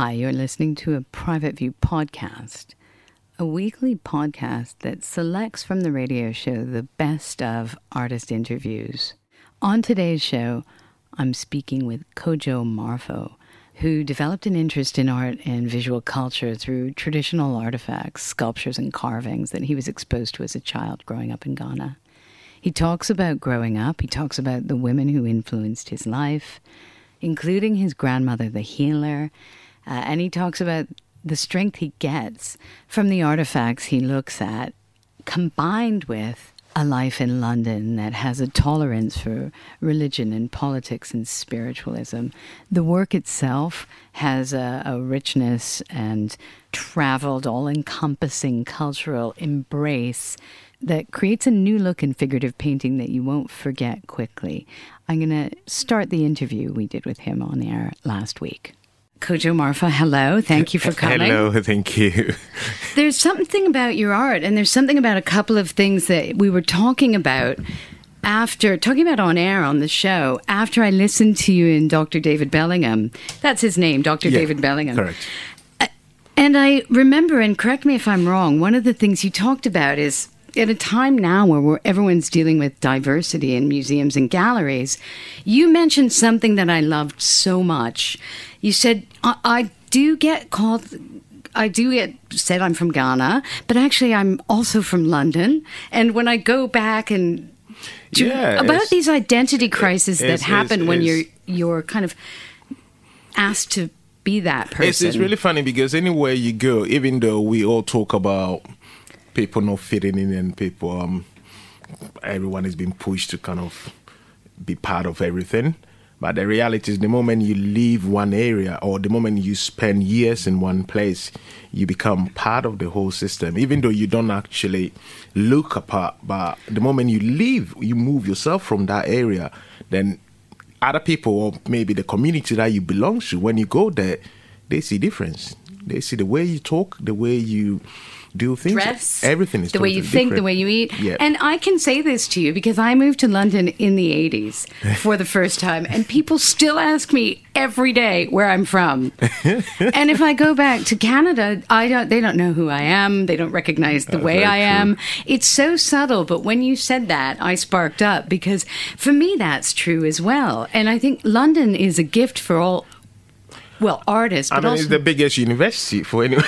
Hi, you're listening to a Private View podcast, a weekly podcast that selects from the radio show the best of artist interviews. On today's show, I'm speaking with Kojo Marfo, who developed an interest in art and visual culture through traditional artifacts, sculptures, and carvings that he was exposed to as a child growing up in Ghana. He talks about growing up, he talks about the women who influenced his life, including his grandmother, the healer, uh, and he talks about the strength he gets from the artifacts he looks at, combined with a life in London that has a tolerance for religion and politics and spiritualism. The work itself has a, a richness and traveled, all encompassing cultural embrace that creates a new look in figurative painting that you won't forget quickly. I'm going to start the interview we did with him on air last week. Kojo Marfo, hello. Thank you for coming. Hello, thank you. There's something about your art, and there's something about a couple of things that we were talking about after talking about on air on the show. After I listened to you in Dr. David Bellingham, that's his name, Dr. Yeah, David Bellingham. Correct. Uh, and I remember, and correct me if I'm wrong, one of the things you talked about is at a time now where we're, everyone's dealing with diversity in museums and galleries, you mentioned something that I loved so much. You said, I, I do get called. I do get said I'm from Ghana, but actually I'm also from London. And when I go back and Yeah, about these identity crises that happen when you're you're kind of asked to be that person. It's, it's really funny because anywhere you go, even though we all talk about people not fitting in and people, um, everyone is being pushed to kind of be part of everything. But the reality is, the moment you leave one area or the moment you spend years in one place, you become part of the whole system, even though you don't actually look apart. But the moment you leave, you move yourself from that area, then other people or maybe the community that you belong to, when you go there, they see difference. They see the way you talk, the way you do things. dress, everything is the way you totally think, the way you eat. Yeah. And I can say this to you because I moved to London in the 80s for the first time, and people still ask me every day where I'm from. and if I go back to Canada, I don't. They don't know who I am. They don't recognize the That's way I am. true. It's so subtle, but when you said that, I sparked up because for me that's true as well. And I think London is a gift for all. Well, artists, I mean, also it's the biggest university for anyone.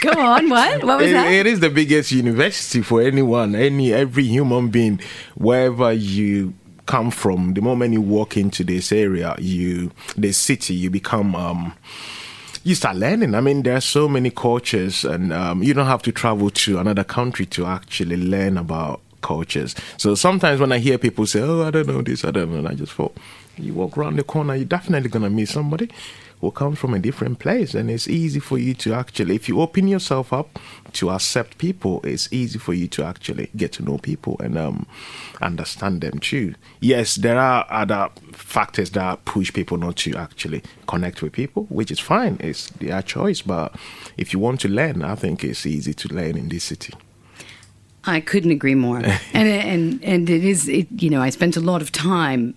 go on. What? What was It- that? it is the biggest university for anyone, any every human being, wherever you come from. The moment you walk into this area, you this city, you become. Um, you start learning. I mean, there are so many cultures, and um, you don't have to travel to another country to actually learn about cultures. So sometimes when I hear people say, "Oh, I don't know this, I don't know," and I just thought, you walk around the corner, you're definitely gonna meet somebody who comes from a different place, and it's easy for you to actually, if you open yourself up to accept people, it's easy for you to actually get to know people and um, understand them too. Yes, there are other factors that push people not to actually connect with people, which is fine. It's their choice, but if you want to learn, I think it's easy to learn in this city. I couldn't agree more. and and and it is it, you know I spent a lot of time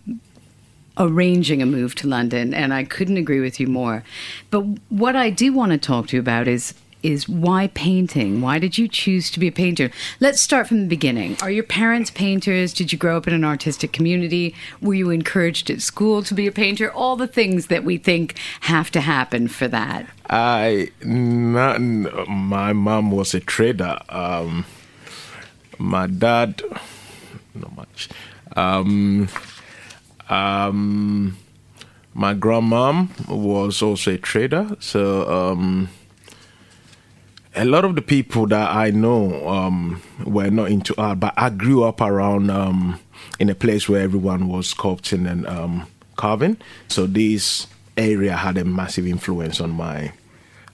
arranging a move to London and I couldn't agree with you more. But what I do want to talk to you about is is why painting? Why did you choose to be a painter? Let's start from the beginning. Are your parents painters? Did you grow up in an artistic community? Were you encouraged at school to be a painter? All the things that we think have to happen for that. I not, my mom was a trader. Um, my dad, not much. Um, um, my grandmom was also a trader. So um, a lot of the people that I know um, were not into art, but I grew up around um, in a place where everyone was sculpting and um, carving. So this area had a massive influence on my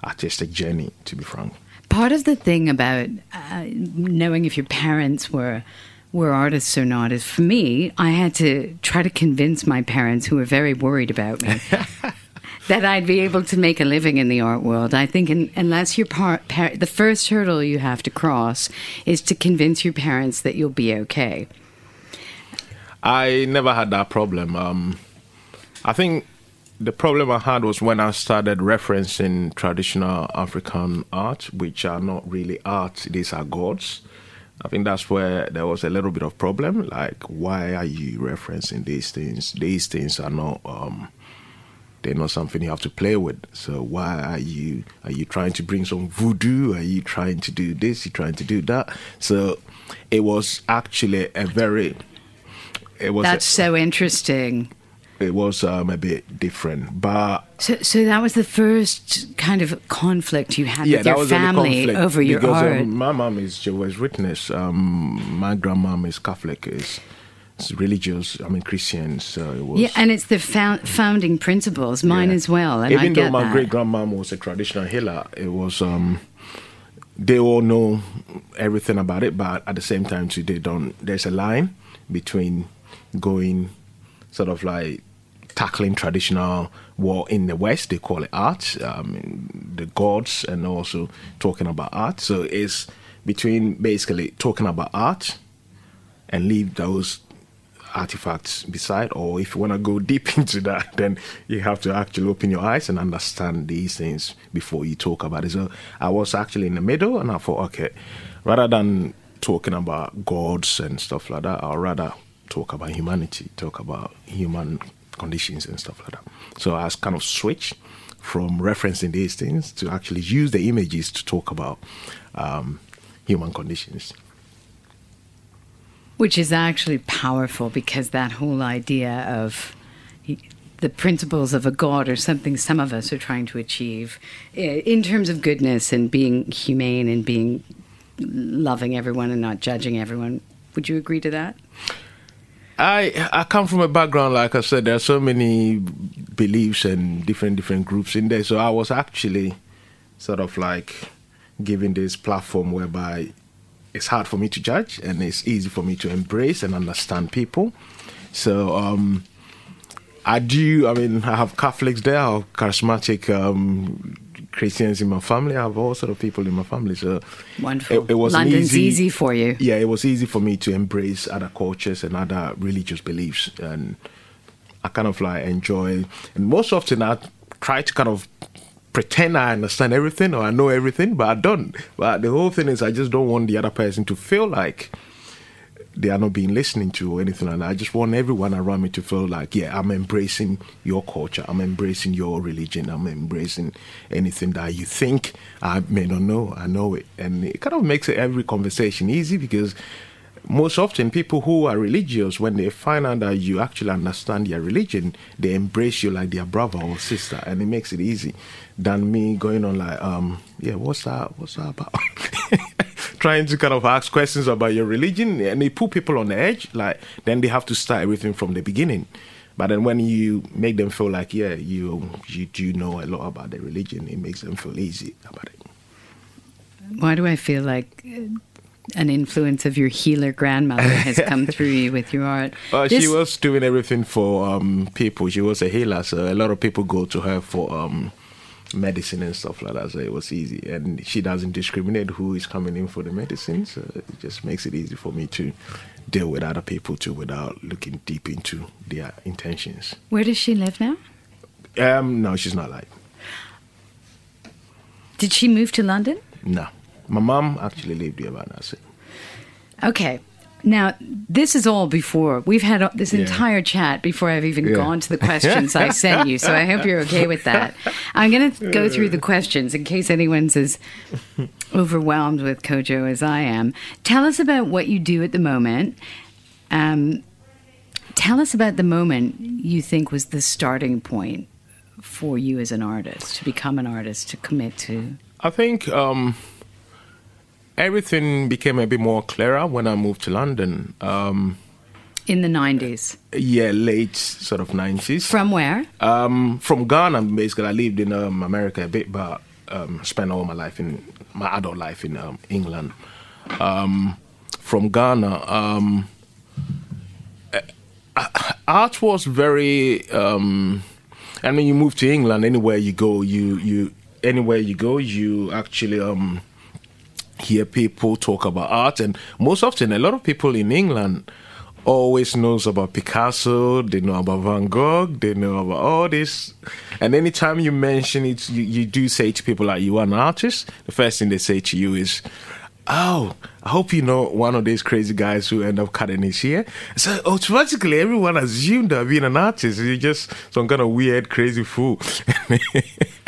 artistic journey, to be frank. Part of the thing about uh, knowing if your parents were were artists or not is for me, I had to try to convince my parents, who were very worried about me, that I'd be able to make a living in the art world. I think in, unless you're par- par- the first hurdle you have to cross is to convince your parents that you'll be okay. I never had that problem. Um, I think the problem I had was when I started referencing traditional African art, which are not really art; these are gods. I think that's where there was a little bit of problem. Like, why are you referencing these things? These things are not. Um, they're not something you have to play with. So why are you are you trying to bring some voodoo? Are you trying to do this? You trying to do that? So it was actually a very it was That's a, so interesting. It was um, a bit different, but So, so that was the first kind of conflict you had yeah, with that your family over your because art. Um, my mom is Jehovah's Witness. Um, my grandmom is Catholic. Is religious. I mean Christian. So it was. yeah, and it's the found, founding principles, mine Yeah. as well. And I Even though get my that. great grandmom was a traditional healer, it was um they all know everything about it, but at the same time too they don't there's a line between going sort of like tackling traditional war in the West, they call it art, um, the gods and also talking about art. So it's between basically talking about art and leave those artifacts beside or if you want to go deep into that then you have to actually open your eyes and understand these things before you talk about it so i was actually in the middle and i thought okay rather than talking about gods and stuff like that i'll rather talk about humanity talk about human conditions and stuff like that so i was kind of switched from referencing these things to actually use the images to talk about um, human conditions Which is actually powerful because that whole idea of the principles of a god or something some of us are trying to achieve in terms of goodness and being humane and being loving everyone and not judging everyone. Would you agree to that? I I come from a background, like I said, there are so many beliefs and different different groups in there. So I was actually sort of like given this platform whereby it's hard for me to judge and it's easy for me to embrace and understand people. So um, I do. I mean, I have Catholics there, I have charismatic um, Christians in my family. I have all sort of people in my family. So Wonderful. It, it was London's easy for you. Yeah, it was easy for me to embrace other cultures and other religious beliefs, and I kind of like enjoy. And most often, I try to kind of pretend I understand everything or I know everything, but I don't. But the whole thing is, I just don't want the other person to feel like they are not being listened to or anything like that. I just want everyone around me to feel like, yeah, I'm embracing your culture, I'm embracing your religion, I'm embracing anything that you think I may not know, I know it. And it kind of makes every conversation easy because most often people who are religious, when they find out that you actually understand their religion, they embrace you like their brother or sister, and it makes it easy than me going on like, um, yeah, what's that? What's that about? Trying to kind of ask questions about your religion, and they put people on the edge. Like then they have to start everything from the beginning. But then when you make them feel like, yeah, you you do know a lot about the religion, it makes them feel easy about it. Why do I feel like an influence of your healer grandmother has come through you with your art? Well, she was doing everything for um, people. She was a healer, so a lot of people go to her for um, medicine and stuff like that. So it was easy, and she doesn't discriminate who is coming in for the medicine. So it just makes it easy for me to deal with other people too, without looking deep into their intentions. Where does she live now? Um, no, she's not like Did she move to London? no. My mom actually lived here, but that's it. Okay. Now, this is all before we've had this Yeah. entire chat before I've even Yeah. gone to the questions I sent you. So I hope you're okay with that. I'm going to go through the questions in case anyone's as overwhelmed with Kojo as I am. Tell us about what you do at the moment. Um, tell us about the moment you think was the starting point for you as an artist to become an artist to commit to. I think um, everything became a bit more clearer when I moved to London. Um, In the 90s. yeah, late sort of 90s. From where? Um, from Ghana, basically, I lived in um, America a bit, but um, spent all my life in my adult life in um, England. Um, from Ghana, um, art was very. Um, I mean, you move to England, anywhere you go, you you anywhere you go, you actually um, hear people talk about art, and most often, a lot of people in England always knows about Picasso, they know about Van Gogh, they know about all this. And anytime you mention it, you, you do say to people like you are an artist, the first thing they say to you is, Oh, I hope you know one of these crazy guys who end up cutting his hair. So automatically everyone assumed that being an artist, you're just some kind of weird, crazy fool.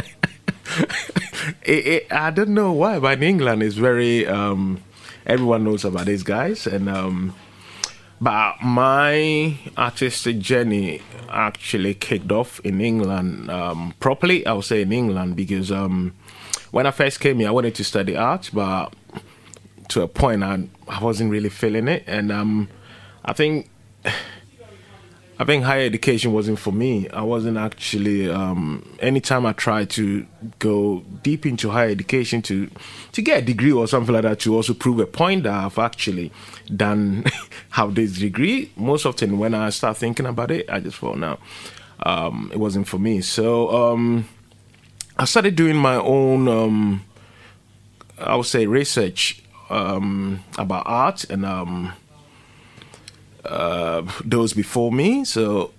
it, it, I don't know why, but in England it's very um, everyone knows about these guys and um, but my artistic journey actually kicked off in England um, properly. I would say in England because um, when I first came here, I wanted to study art, but to a point I, I wasn't really feeling it, and um, I think I think higher education wasn't for me. I wasn't actually. Um, anytime I tried to go deep into higher education to to get a degree or something like that to also prove a point that I've actually done have this degree. Most often when I start thinking about it, I just thought, no, um, it wasn't for me. So um, I started doing my own. Um, I would say research um, about art and um, uh, those before me. So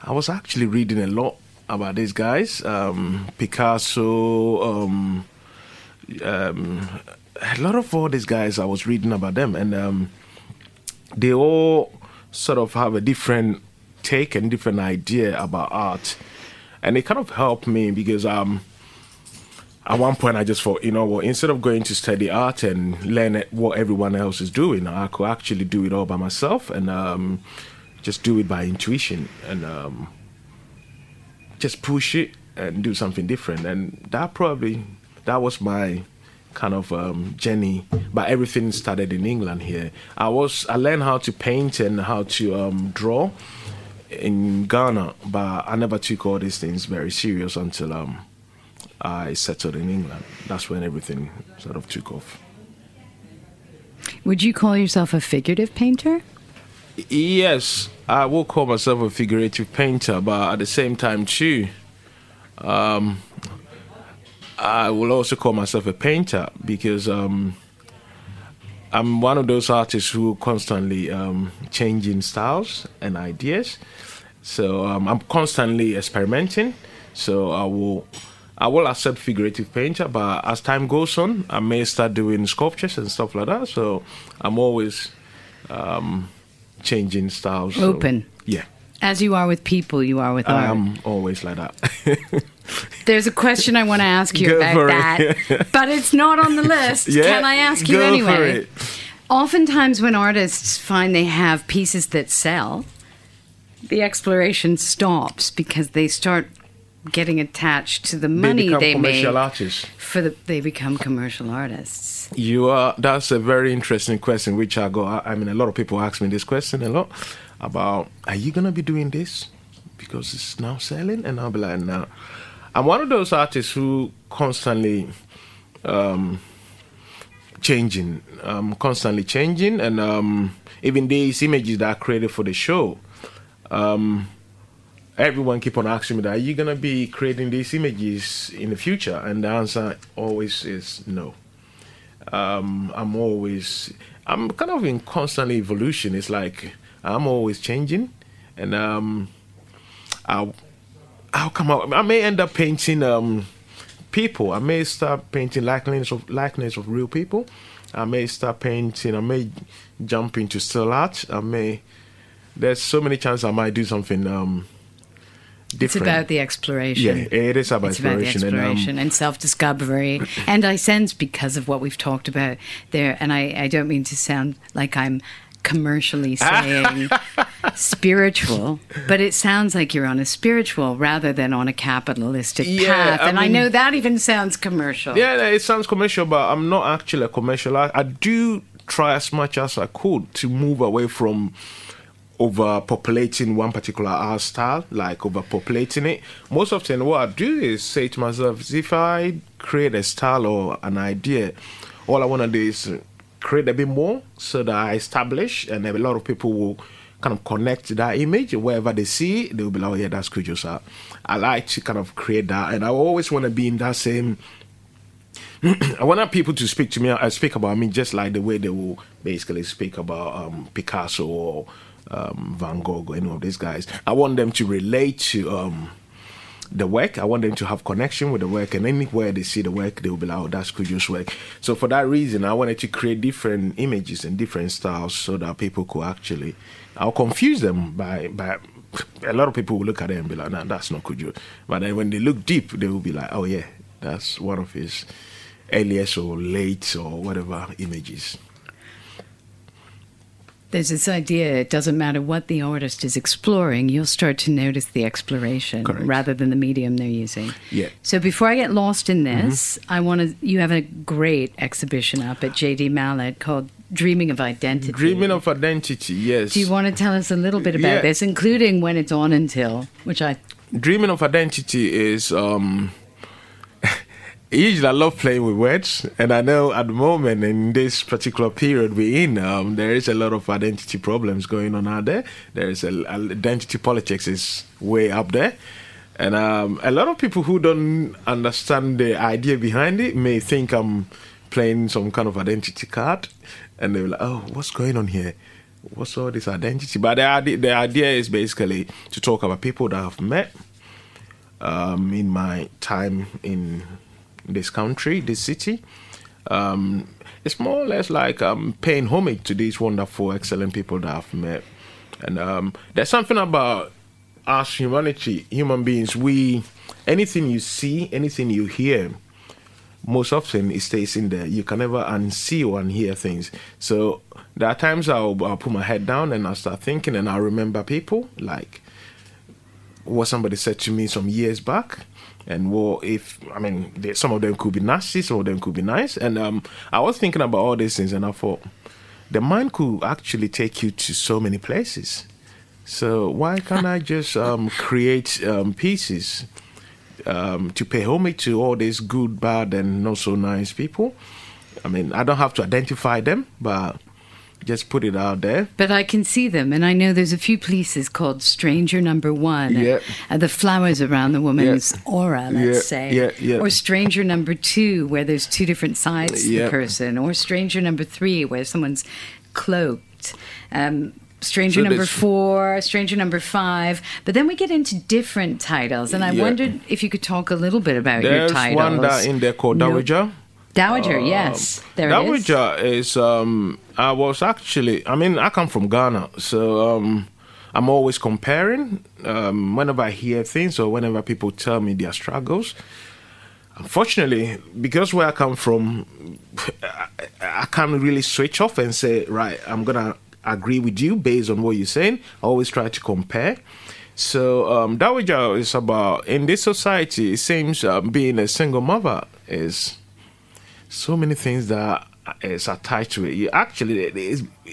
I was actually reading a lot about these guys um, Picasso, um, um, a lot of all these guys, I was reading about them, and um, they all sort of have a different take and different idea about art. And it kind of helped me because um, at one point I just thought, you know what, instead of going to study art and learn what everyone else is doing, I could actually do it all by myself and um, just do it by intuition and um, just push it and do something different. And that probably, that was my kind of um, journey. But everything started in England here. I was, I learned how to paint and how to um, draw in Ghana, but I never took all these things very serious until um, I settled in England. That's when everything sort of took off. Would you call yourself a figurative painter? Yes, I will call myself a figurative painter, but at the same time, too, um, I will also call myself a painter because um, I'm one of those artists who constantly um, changing styles and ideas. So um, I'm constantly experimenting. So I will I will accept figurative painter, but as time goes on, I may start doing sculptures and stuff like that. So I'm always um, changing styles. so- Open. yeah. As you are with people, you are with art. I'm always like that. There's a question I want to ask you Go about that, but it's not on the list. Yeah, Can I ask you go for anyway? it. Oftentimes, when artists find they have pieces that sell, the exploration stops because they start getting attached to the money they they commercial make. artists. For the, they become commercial artists. You are. That's a very interesting question, which I go. I, I mean, a lot of people ask me this question a lot about, are you gonna be doing this because it's now selling? And I'll be like, no. I'm one of those artists who constantly um, changing, um, constantly changing, and um, even these images that I created for the show. Um, everyone keep on asking me that are you gonna be creating these images in the future? And the answer always is no. Um, i'm always i'm kind of in constant evolution. It's like i'm always changing and um, i'll i'll come out i may end up painting um, people. I may start painting likeness of likeness of real people. I may start painting i may jump into still art. I may there's so many chances i might do something um, It's about the exploration. Yeah, it is about it's about the exploration. and, um, and, self-discovery. and I sense because of what we've talked about there, and I, I don't mean to sound like I'm commercially saying spiritual, but it sounds like you're on a spiritual rather than on a capitalistic Yeah, path. I and I know that even sounds commercial. Yeah, it sounds commercial, but I'm not actually a commercial. I, I do try as much as I could to move away from overpopulating one particular art style, like overpopulating it. Most often, what I do is say to myself, if I create a style or an idea, all I want to do is create a bit more so that I establish, and a lot of people will kind of connect to that image. Wherever they see it, they'll be like, oh, yeah, that's Kojo's art. I like to kind of create that, and I always want to be in that same I want people to speak to me, uh, speak about me just like the way they will basically speak about um, Picasso or um, Van Gogh or any of these guys. I want them to relate to um, the work. I want them to have connection with the work, and anywhere they see the work, they will be like, "Oh, that's Kojo's work." So for that reason, I wanted to create different images and different styles so that people could actually, I'll confuse them by by. A lot of people will look at it and be like, "Nah, that's not Kojo," but then when they look deep, they will be like, "Oh yeah, that's one of his earliest or late or whatever images." There's this idea it doesn't matter what the artist is exploring, you'll start to notice the exploration Correct. rather than the medium they're using. Yeah. So before I get lost in this, Mm-hmm. I want to. You have a great exhibition up at JD Malat called "Dreaming of Identity." Dreaming of identity, yes. Do you want to tell us a little bit about Yeah. this, including when it's on until, which I dreaming of identity is um usually I love playing with words and I know at the moment in this particular period we're in um, there is a lot of identity problems going on out there. There is a, identity politics is way up there. And um, a lot of people who don't understand the idea behind it may think I'm playing some kind of identity card and they're like oh what's going on here? What's all this identity? But the idea, the idea is basically to talk about people that I've met um, in my time in this country, this city. Um, it's more or less like um, paying homage to these wonderful, excellent people that I've met. And um, there's something about us, humanity, human beings. We, anything you see, anything you hear, most often it stays in there. You can never unsee or unhear things. So there are times I'll, I'll put my head down and I'll start thinking and I'll remember people like what somebody said to me some years back. And well, if I mean, they, some of them could be nasty, some of them could be nice. And um, I was thinking about all these things, and I thought the mind could actually take you to so many places. So why can't I just um, create um, pieces um, to pay homage to all these good, bad, and not so nice people? I mean, I don't have to identify them, but just put it out there. But I can see them, and I know there's a few pieces called Stranger Number One. Yeah. And the flowers around the woman's aura, let's Yeah, say. yeah, yeah. Or Stranger Number Two, where there's two different sides to Yeah. the person. Or Stranger Number Three, where someone's cloaked. Um, Stranger So number four, Stranger number five, but then we get into different titles, and I Yeah. wondered if you could talk a little bit about your titles. There's one that in there called No- Dowager. Dowager, yes, there it is. Dowager is. um, I was actually. I mean, I come from Ghana, so um, I'm always comparing. Um, whenever I hear things or whenever people tell me their struggles, unfortunately, because where I come from, I, I can't really switch off and say, right, I'm gonna agree with you based on what you're saying. I always try to compare. So um, is about in this society. It seems um, being a single mother is so many things that is attached to it. You actually,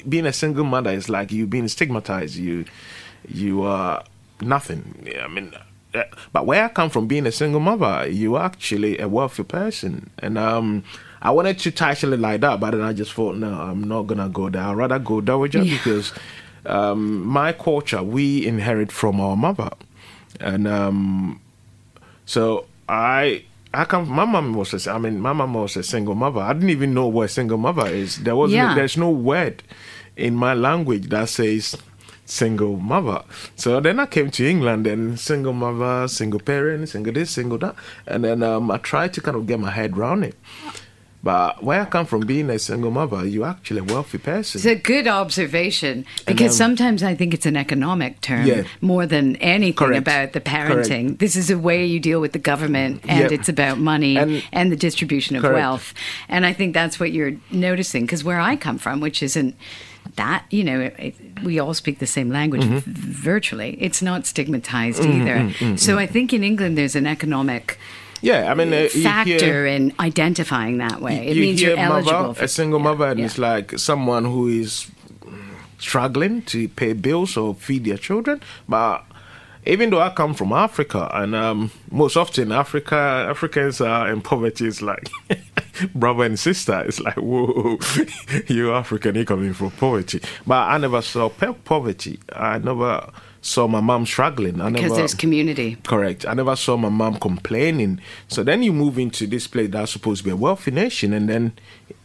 being a single mother is like you being stigmatized. You, you are nothing. I mean, uh, but where I come from, being a single mother, you are actually a wealthy person, and um, I wanted to title it like that, but then I just thought, no, I'm not gonna go there. I'd rather go dowager Yeah. because um, my culture we inherit from our mother, and um, so I I come. My mom was. A, I mean, my mom was a single mother. I didn't even know what a single mother is. There was. Yeah. There's no word in my language that says single mother. So then I came to England and single mother, single parent, single this, single that, and then um, I tried to kind of get my head around it. But where I come from, being a single mother, you're actually a wealthy person. It's a good observation because um, sometimes I think it's an economic term Yeah. more than anything Correct. about the parenting. Correct. This is a way you deal with the government, and Yep. it's about money and, And- the distribution of Correct. wealth. And I think that's what you're noticing because where I come from, which isn't that you know it, it- we all speak the same language Mm-hmm. virtually it's not stigmatized either so i think in england there's an economic yeah, I mean, uh, factor hear- in identifying that way it you means you're eligible mother, for a single yeah, mother, and yeah. it's like someone who is struggling to pay bills or feed their children. But even though I come from Africa, and um, most often Africa Africans are in poverty, it's like brother and sister. It's like whoa, you African, you coming from poverty. But I never saw poverty. I never saw my mom struggling. I because never there's community Correct. I never saw my mom complaining. So then you move into this place that's supposed to be a wealthy nation, and then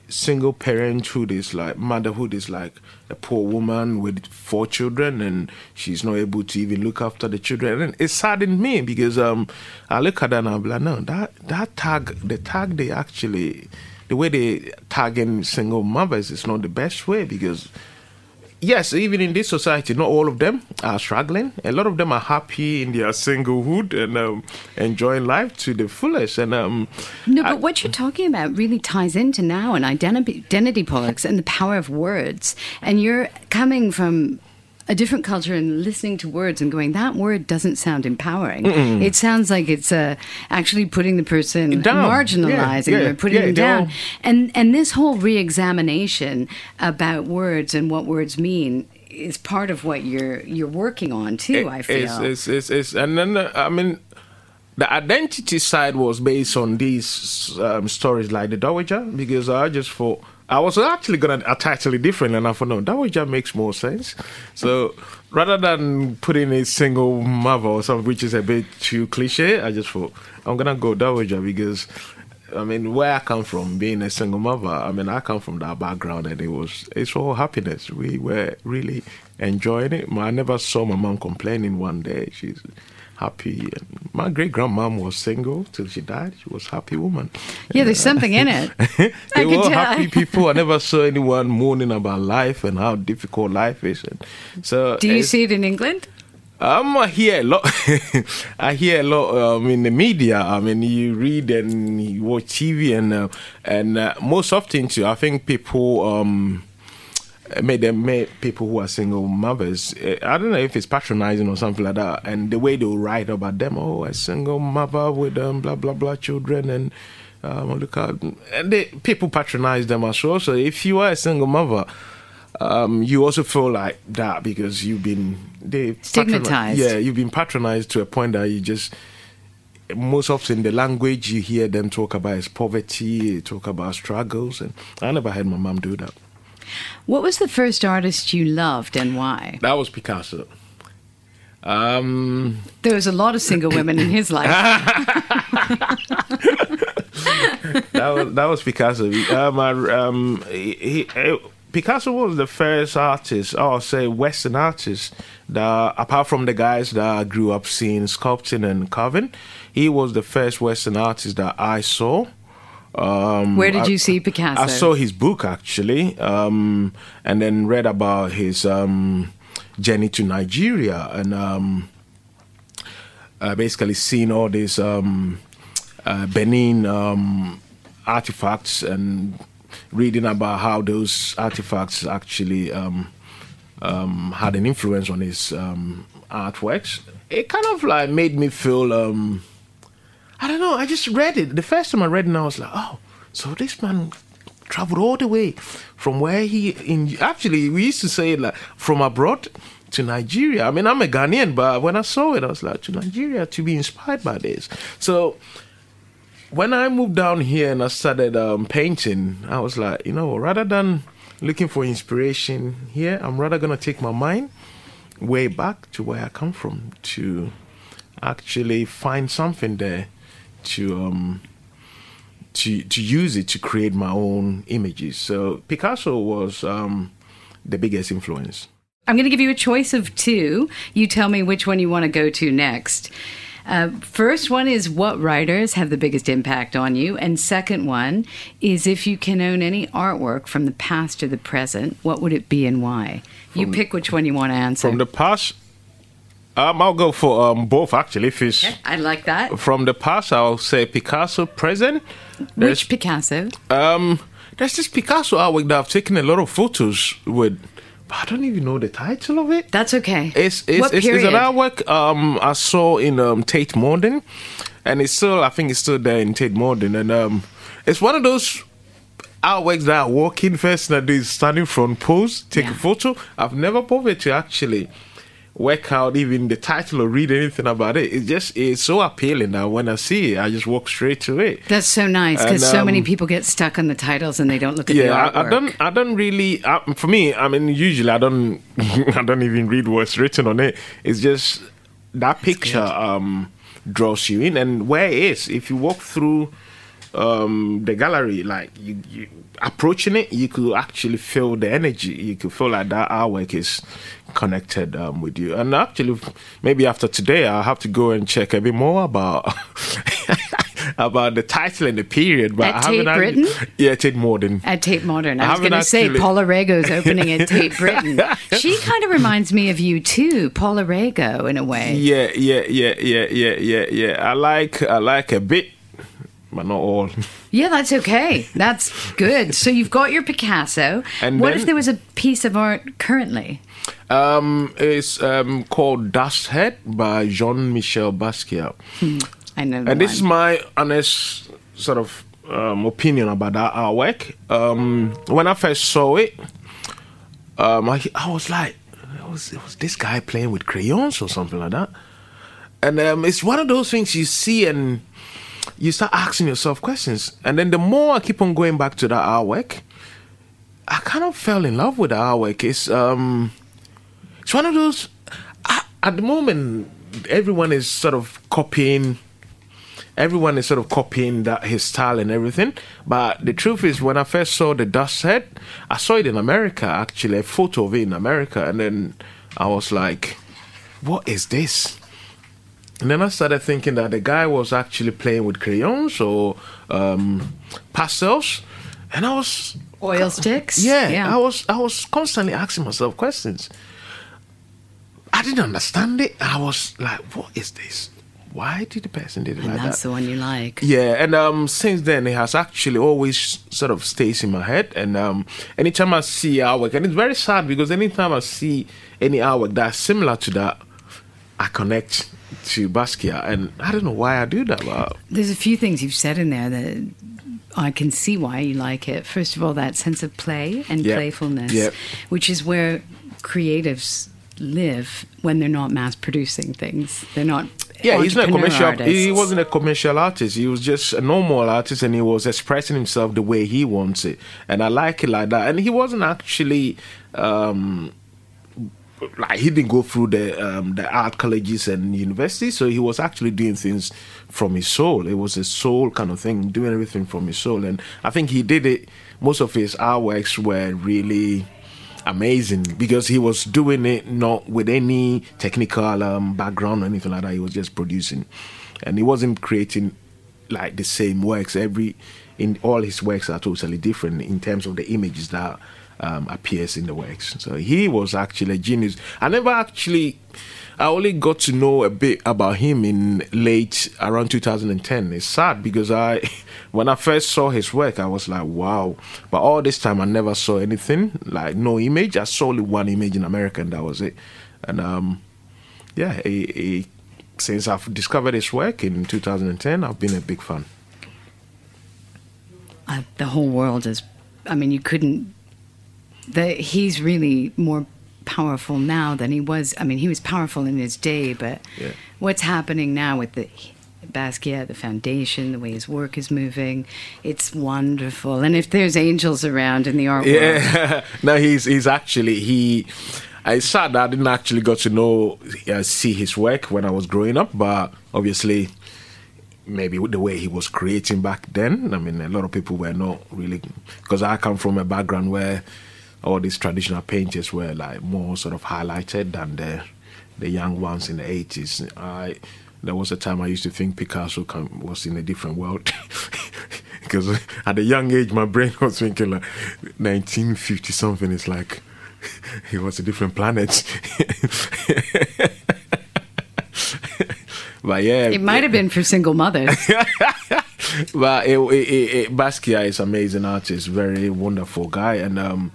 single parenthood is like motherhood is like a poor woman with four children and she's not able to even look after the children and it saddened me because um i look at that and i'm like no that that tag the tag they actually the way they tagging single mothers is not the best way because yes, even in this society, not all of them are struggling. A lot of them are happy in their singlehood and um, enjoying life to the fullest. And um, no, but I, what you're talking about really ties into now and identity, identity politics and the power of words. And you're coming from a different culture and listening to words and going, that word doesn't sound empowering. Mm-mm. It sounds like it's uh, actually putting the person down. marginalizing yeah, yeah, putting yeah, them down. And and this whole re-examination about words and what words mean is part of what you're you're working on too. It, I feel it's, it's, it's, it's, and then I mean the identity side was based on these um, stories like the Dowager because I just thought I was actually going to title it different, and I thought, no, that just makes more sense. So rather than putting a single mother or something, which is a bit too cliche, I just thought, I'm going to go Dowager because, I mean, where I come from, being a single mother, I mean, I come from that background, and it was, it's all happiness. We were really enjoying it. I never saw my mom complaining one day. She's happy. And my great grandmom was single till she died. She was a happy woman. Yeah, there's something in it. they were tell. happy people. I never saw anyone moaning about life and how difficult life is. And so, do you see it in England? Um, I hear a lot. I hear a lot um, in the media. I mean, you read and you watch TV, and uh, and uh, most often too. I think people um, made them made people who are single mothers. Eh, I don't know if it's patronizing or something like that. And the way they'll write about them, oh, a single mother with um, blah blah blah children, and um, look at and they, people patronize them as well. So if you are a single mother. Um, you also feel like that because you've been they stigmatized. Yeah, you've been patronized to a point that you just most often the language you hear them talk about is poverty, talk about struggles, and I never heard my mom do that. What was the first artist you loved and why? That was Picasso. Um, there was a lot of single women in his life. that was that was Picasso. Um, I, um, he, he, Picasso was the first artist, I'll say Western artist, that apart from the guys that I grew up seeing sculpting and carving, he was the first Western artist that I saw um, Where did I, you see Picasso? I saw his book actually, um, and then read about his um, journey to Nigeria, and um, uh, basically seen all these um, uh, Benin um, artifacts and reading about how those artifacts actually had an influence on his artworks. It kind of like made me feel I don't know. I just read it. The first time I read it, I was like, oh, so this man traveled all the way from where he in actually we used to say like from abroad to Nigeria. I mean, I'm a Ghanaian, but when I saw it, I was like to Nigeria to be inspired by this. So when I moved down here and I started um, painting, I was like, you know, rather than looking for inspiration here, I'm rather gonna take my mind way back to where I come from to actually find something there to um, to to use it to create my own images. So Picasso was um, the biggest influence. I'm going to give you a choice of two. You tell me which one you want to go to next. Uh, first one is what writers have the biggest impact on you, and second one is if you can own any artwork from the past or the present, what would it be and why? From, you pick which one you want to answer. From the past, um, I'll go for um, both actually. If it's I like that. From the past, I'll say Picasso. Present. There's, Which Picasso? Um, there's this Picasso artwork that I've taken a lot of photos with. But I don't even know the title of it. That's okay. It's it's, what it's, it's an artwork um, I saw in um, Tate Modern, and it's still I think it's still there in Tate Modern, and um, it's one of those artworks that I walk in first and I do standing front pose, take yeah. a photo. I've never bothered to actually work out even the title or read anything about it. It just it's so appealing that when I see it, I just walk straight to it. That's so nice because um, so many um, people get stuck on the titles and they don't look at yeah, the artwork. I, I don't. I don't really. I, for me, I mean, usually I don't. I don't even read what's written on it. It's just that picture um, draws you in, and where it is. If you walk through um, the gallery, like you, you approaching it, you could actually feel the energy. You could feel like that artwork is connected um, with you. And actually, maybe after today, I'll have to go and check a bit more about about the title and the period. But At Tate actually- Britain? yeah, Tate Modern. At Tate Modern. I I was going to say Paula Rego's opening at Tate Britain. She kind of reminds me of you too, Paula Rego, in a way. Yeah, yeah, yeah, yeah, yeah, yeah, yeah. I like I like a bit, but not all. Yeah, that's okay. That's good. So you've got your Picasso. And what then- if there was a piece of art currently? Um, it's um called Dust Head by Jean Michel Basquiat. I know. And this is my honest sort of um, opinion about that artwork. Um, when I first saw it, um, I, I was like, it was, it was this guy playing with crayons or something like that. And um, it's one of those things you see and you start asking yourself questions. And then the more I keep on going back to that artwork, I kind of fell in love with the artwork. It's um, it's one of those. At the moment, everyone is sort of copying. Everyone is sort of copying that his style and everything. But the truth is, when I first saw the dust head, I saw it in America. Actually, a photo of it in America, and then I was like, "What is this?" And then I started thinking that the guy was actually playing with crayons or um, pastels, and I was oil sticks. yeah, I was I was constantly asking myself questions. I didn't understand it. I was like, "What is this? Why did the person did it and like that's that?" the one you like. Yeah, and um, since then it has actually always sort of stays in my head. And um, anytime I see artwork, and it's very sad because anytime I see any artwork that's similar to that, I connect to Basquiat, and I don't know why I do that. But There's a few things you've said in there that I can see why you like it. First of all, that sense of play and Yeah. playfulness, Yeah. which is where creatives live when they're not mass producing things. They're not. Yeah, he's not commercial. He wasn't a commercial artist. He was just a normal artist, and he was expressing himself the way he wants it. And I like it like that. And he wasn't actually um, like he didn't go through the um, the art colleges and universities. So he was actually doing things from his soul. It was a soul kind of thing, doing everything from his soul. And I think he did it. Most of his artworks were really amazing because he was doing it not with any technical um, background or anything like that. He was just producing, and he wasn't creating like the same works. Every in all his works are totally different in terms of the images that um, appears in the works. So he was actually a genius. I never actually. I only got to know a bit about him in late around 2010. It's sad because I, when I first saw his work, I was like, wow. But all this time, I never saw anything like no image. I saw only one image in America, and that was it. And um, yeah, he, he, since I've discovered his work in 2010, I've been a big fan. uh, the whole world is i mean you couldn't the he's really more powerful now than he was i mean he was powerful in his day but Yeah. what's happening now with the Basquiat, the foundation, the way his work is moving, it's wonderful. And if there's angels around in the art world, Yeah, no, he's he's actually he. It's sad that I didn't actually got to know uh, see his work when I was growing up, but obviously, maybe the way he was creating back then. I mean, a lot of people were not really because I come from a background where all these traditional painters were like more sort of highlighted than the the young ones in the eighties. I there was a time I used to think Picasso come, was in a different world because at a young age my brain was thinking like 1950 something. It's like he was a different planet. but yeah, it might have been for single mothers. But it, it, it, Basquiat is amazing artist, very wonderful guy, and um,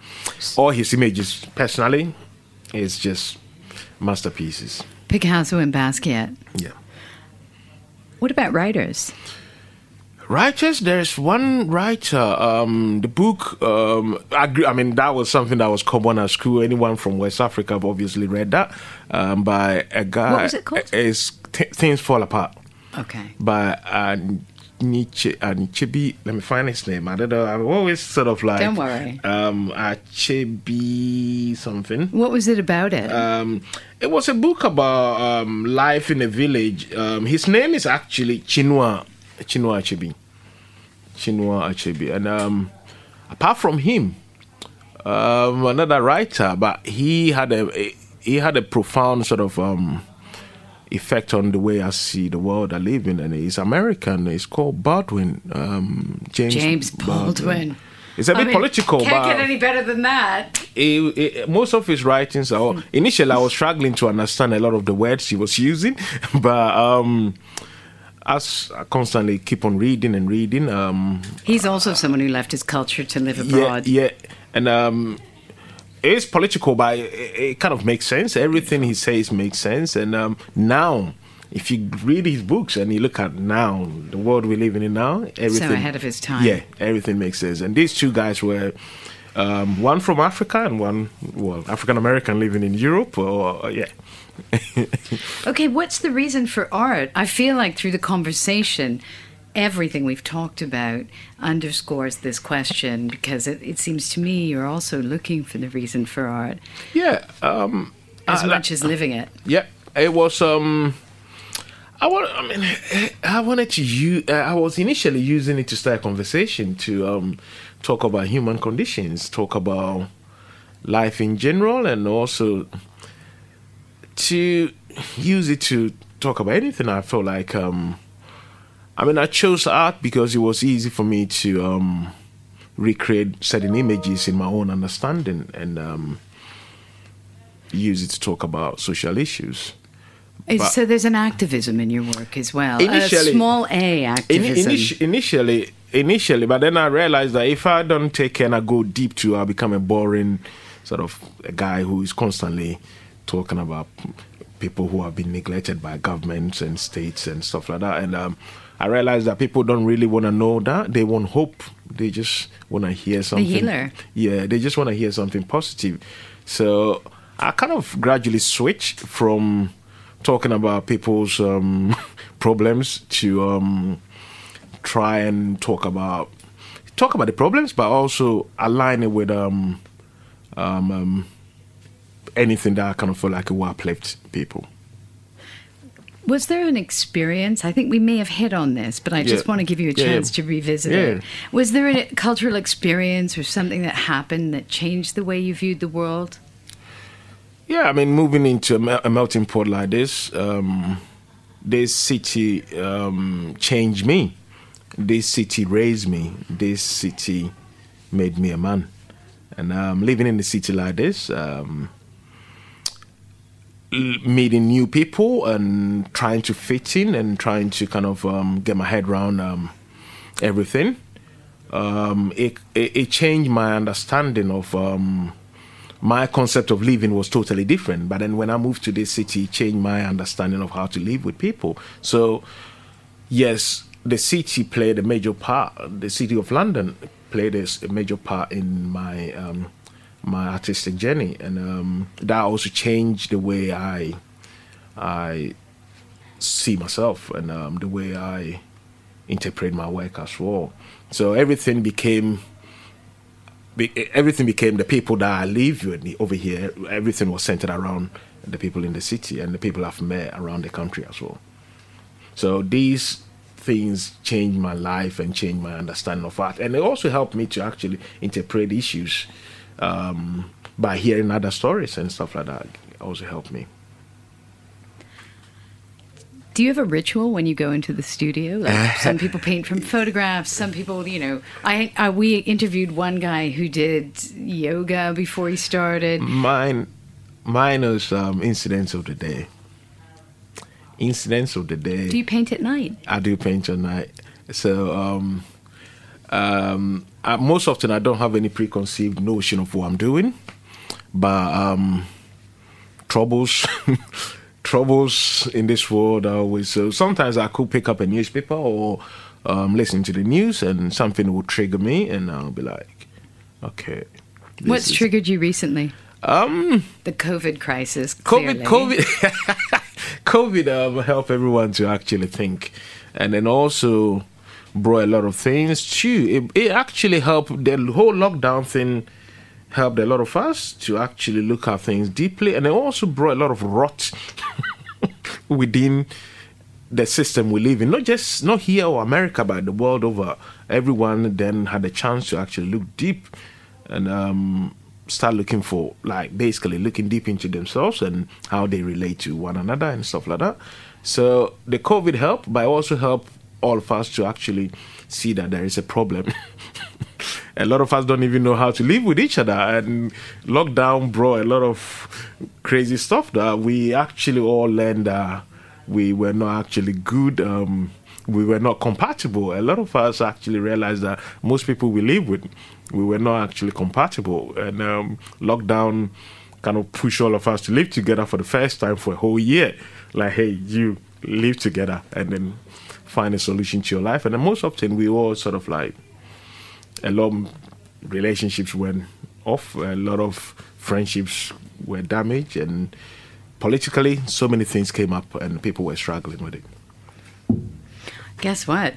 all his images personally is just masterpieces. Picasso and Basquiat. Yeah. What about writers? Writers, there's one writer. Um, the book, um, I, agree, I mean, that was something that was common at school. Anyone from West Africa have obviously read that um, by a guy. What was it called? It's Th- Things Fall Apart Okay. by uh, Nietzsche. Uh, Nietzsche. Let me find his name. I don't know. I'm always sort of like. Don't worry. Um, Achebe something. What was it about it? Um, it was a book about um, life in a village. Um, his name is actually Chinua Chinua Achebe. Chinua Achebe. And um, apart from him, um, another writer, but he had a he had a profound sort of um, effect on the way I see the world I live in, and he's American. He's called Baldwin, um, James, James Baldwin. It's a I bit mean, political, Can't get any better than that. most of his writings are initially I was struggling to understand a lot of the words he was using, but um, as I constantly keep on reading and reading, um, He's also someone who left his culture to live yeah, abroad. yeah, and um, it's political, but it, it kind of makes sense. Everything he says makes sense, and um, now. If you read his books and you look at now the world we're living in now, everything so ahead of his time. Yeah, everything makes sense. And these two guys were um, one from Africa and one well African American living in Europe. Or yeah, Okay, what's the reason for art? I feel like through the conversation, everything we've talked about underscores this question because it, it seems to me you're also looking for the reason for art yeah. Um, as uh, much as living it. Yeah, it was. Um, I want. I mean, I wanted to use. Uh, I was initially using it to start a conversation to um, talk about human conditions, talk about life in general, and also to use it to talk about anything. I felt like. Um, I mean, I chose art because it was easy for me to um, recreate certain images in my own understanding and um, use it to talk about social issues. But- so there's an activism in your work as well. Initially- a small A In, activism. initially, initially, but then I realized that if I don't take care and I go deep to, I'll become a boring sort of a guy who is constantly talking about people who have been neglected by governments and states and stuff like that. And um, I realized that people don't really want to know that. They want hope. They just want to hear something. healer. Yeah, they just want to hear something positive. So I kind of gradually switched from talking about people's um, problems to um, try and talk about talk about the problems, but also align it with um, um, um, anything that I kind of feel like will uplift people. Was there an experience? I think we may have hit on this, but I just want to give you a Yeah, yeah. chance to revisit Yeah. it. Was there a cultural experience or something that happened that changed the way you viewed the world? Yeah, I mean, moving into a, melting pot like this, um, this city um, changed me. This city raised me. This city made me a man. And um, living in the city like this, um, meeting new people and trying to fit in and trying to kind of um, get my head around um, everything, um, it, it, it changed my understanding of um, my concept of living was totally different. But then when I moved to this city, it changed my understanding of how to live with people. So, yes, the city played a major part. The city of London played a major part in my um, my artistic journey, and um, that also changed the way I I see myself and um, the way I interpret my work as well. So everything became be, everything became the people that I live with over here. Everything was centered around the people in the city and the people I've met around the country as well. So these things changed my life and changed my understanding of art, and it also helped me to actually interpret issues um, by hearing other stories and stuff like that. Also helped me. Do you have a ritual when you go into the studio? Like some people paint from photographs. Some people, you know, I, I we interviewed one guy who did yoga before he started. Mine, mine is um, incidents of the day. Incidents of the day. Do you paint at night? I do paint at night. So um, um, I, most often I don't have any preconceived notion of what I'm doing, but um, troubles, troubles in this world are always. So sometimes I could pick up a newspaper or um, listen to the news, and something will trigger me, and I'll be like, okay. What's is- triggered you recently? Um, The COVID crisis. COVID, clearly. COVID, COVID um, helped everyone to actually think, and then also brought a lot of things too. It, it actually helped the whole lockdown thing. Helped a lot of us to actually look at things deeply, and it also brought a lot of rot within the system we live in, not just not here or America, but the world over. Everyone then had a chance to actually look deep and um, start looking for, like, basically looking deep into themselves and how they relate to one another and stuff like that. So the COVID helped, but it also helped all of us to actually see that there is a problem. a lot of us don't even know how to live with each other, and lockdown brought a lot of crazy stuff that we actually all learned that we were not actually good. Um, we were not compatible. A lot of us actually realized that most people we live with, we were not actually compatible, and um, lockdown kind of pushed all of us to live together for the first time for a whole year. Like, hey, you live together, and then find a solution to your life. And then most often we all sort of like a lot of relationships went off, a lot of friendships were damaged, and politically, so many things came up, and people were struggling with it. Guess what?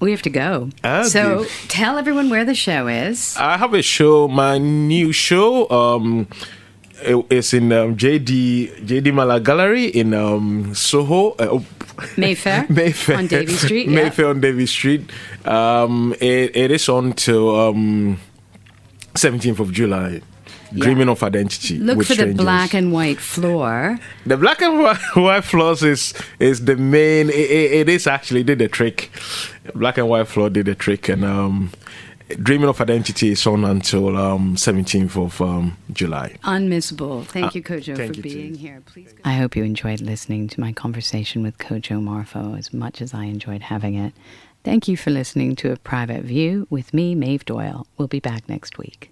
We have to go. Ah, so tell everyone where the show is. I have a show, my new show. Um, it's in um, JD JD Malat Gallery in um, Soho. Uh, oh, Mayfair, Mayfair on Davies Street. yeah. Mayfair on Davies Street. Um, it, it is on till um, 17th of July. Dreaming of Identity. Look for the black and white floor. The black and white, white floors is is the main. It, it, it is actually did the trick. Black and white floor did the trick, and um, Dreaming of Identity is on until um, 17th of um, July. Unmissable. Thank Uh, you, Kojo, thank for you, being too. here. Please. I hope you enjoyed listening to my conversation with Kojo Marfo as much as I enjoyed having it. Thank you for listening to A Private View with me, Maeve Doyle. We'll be back next week.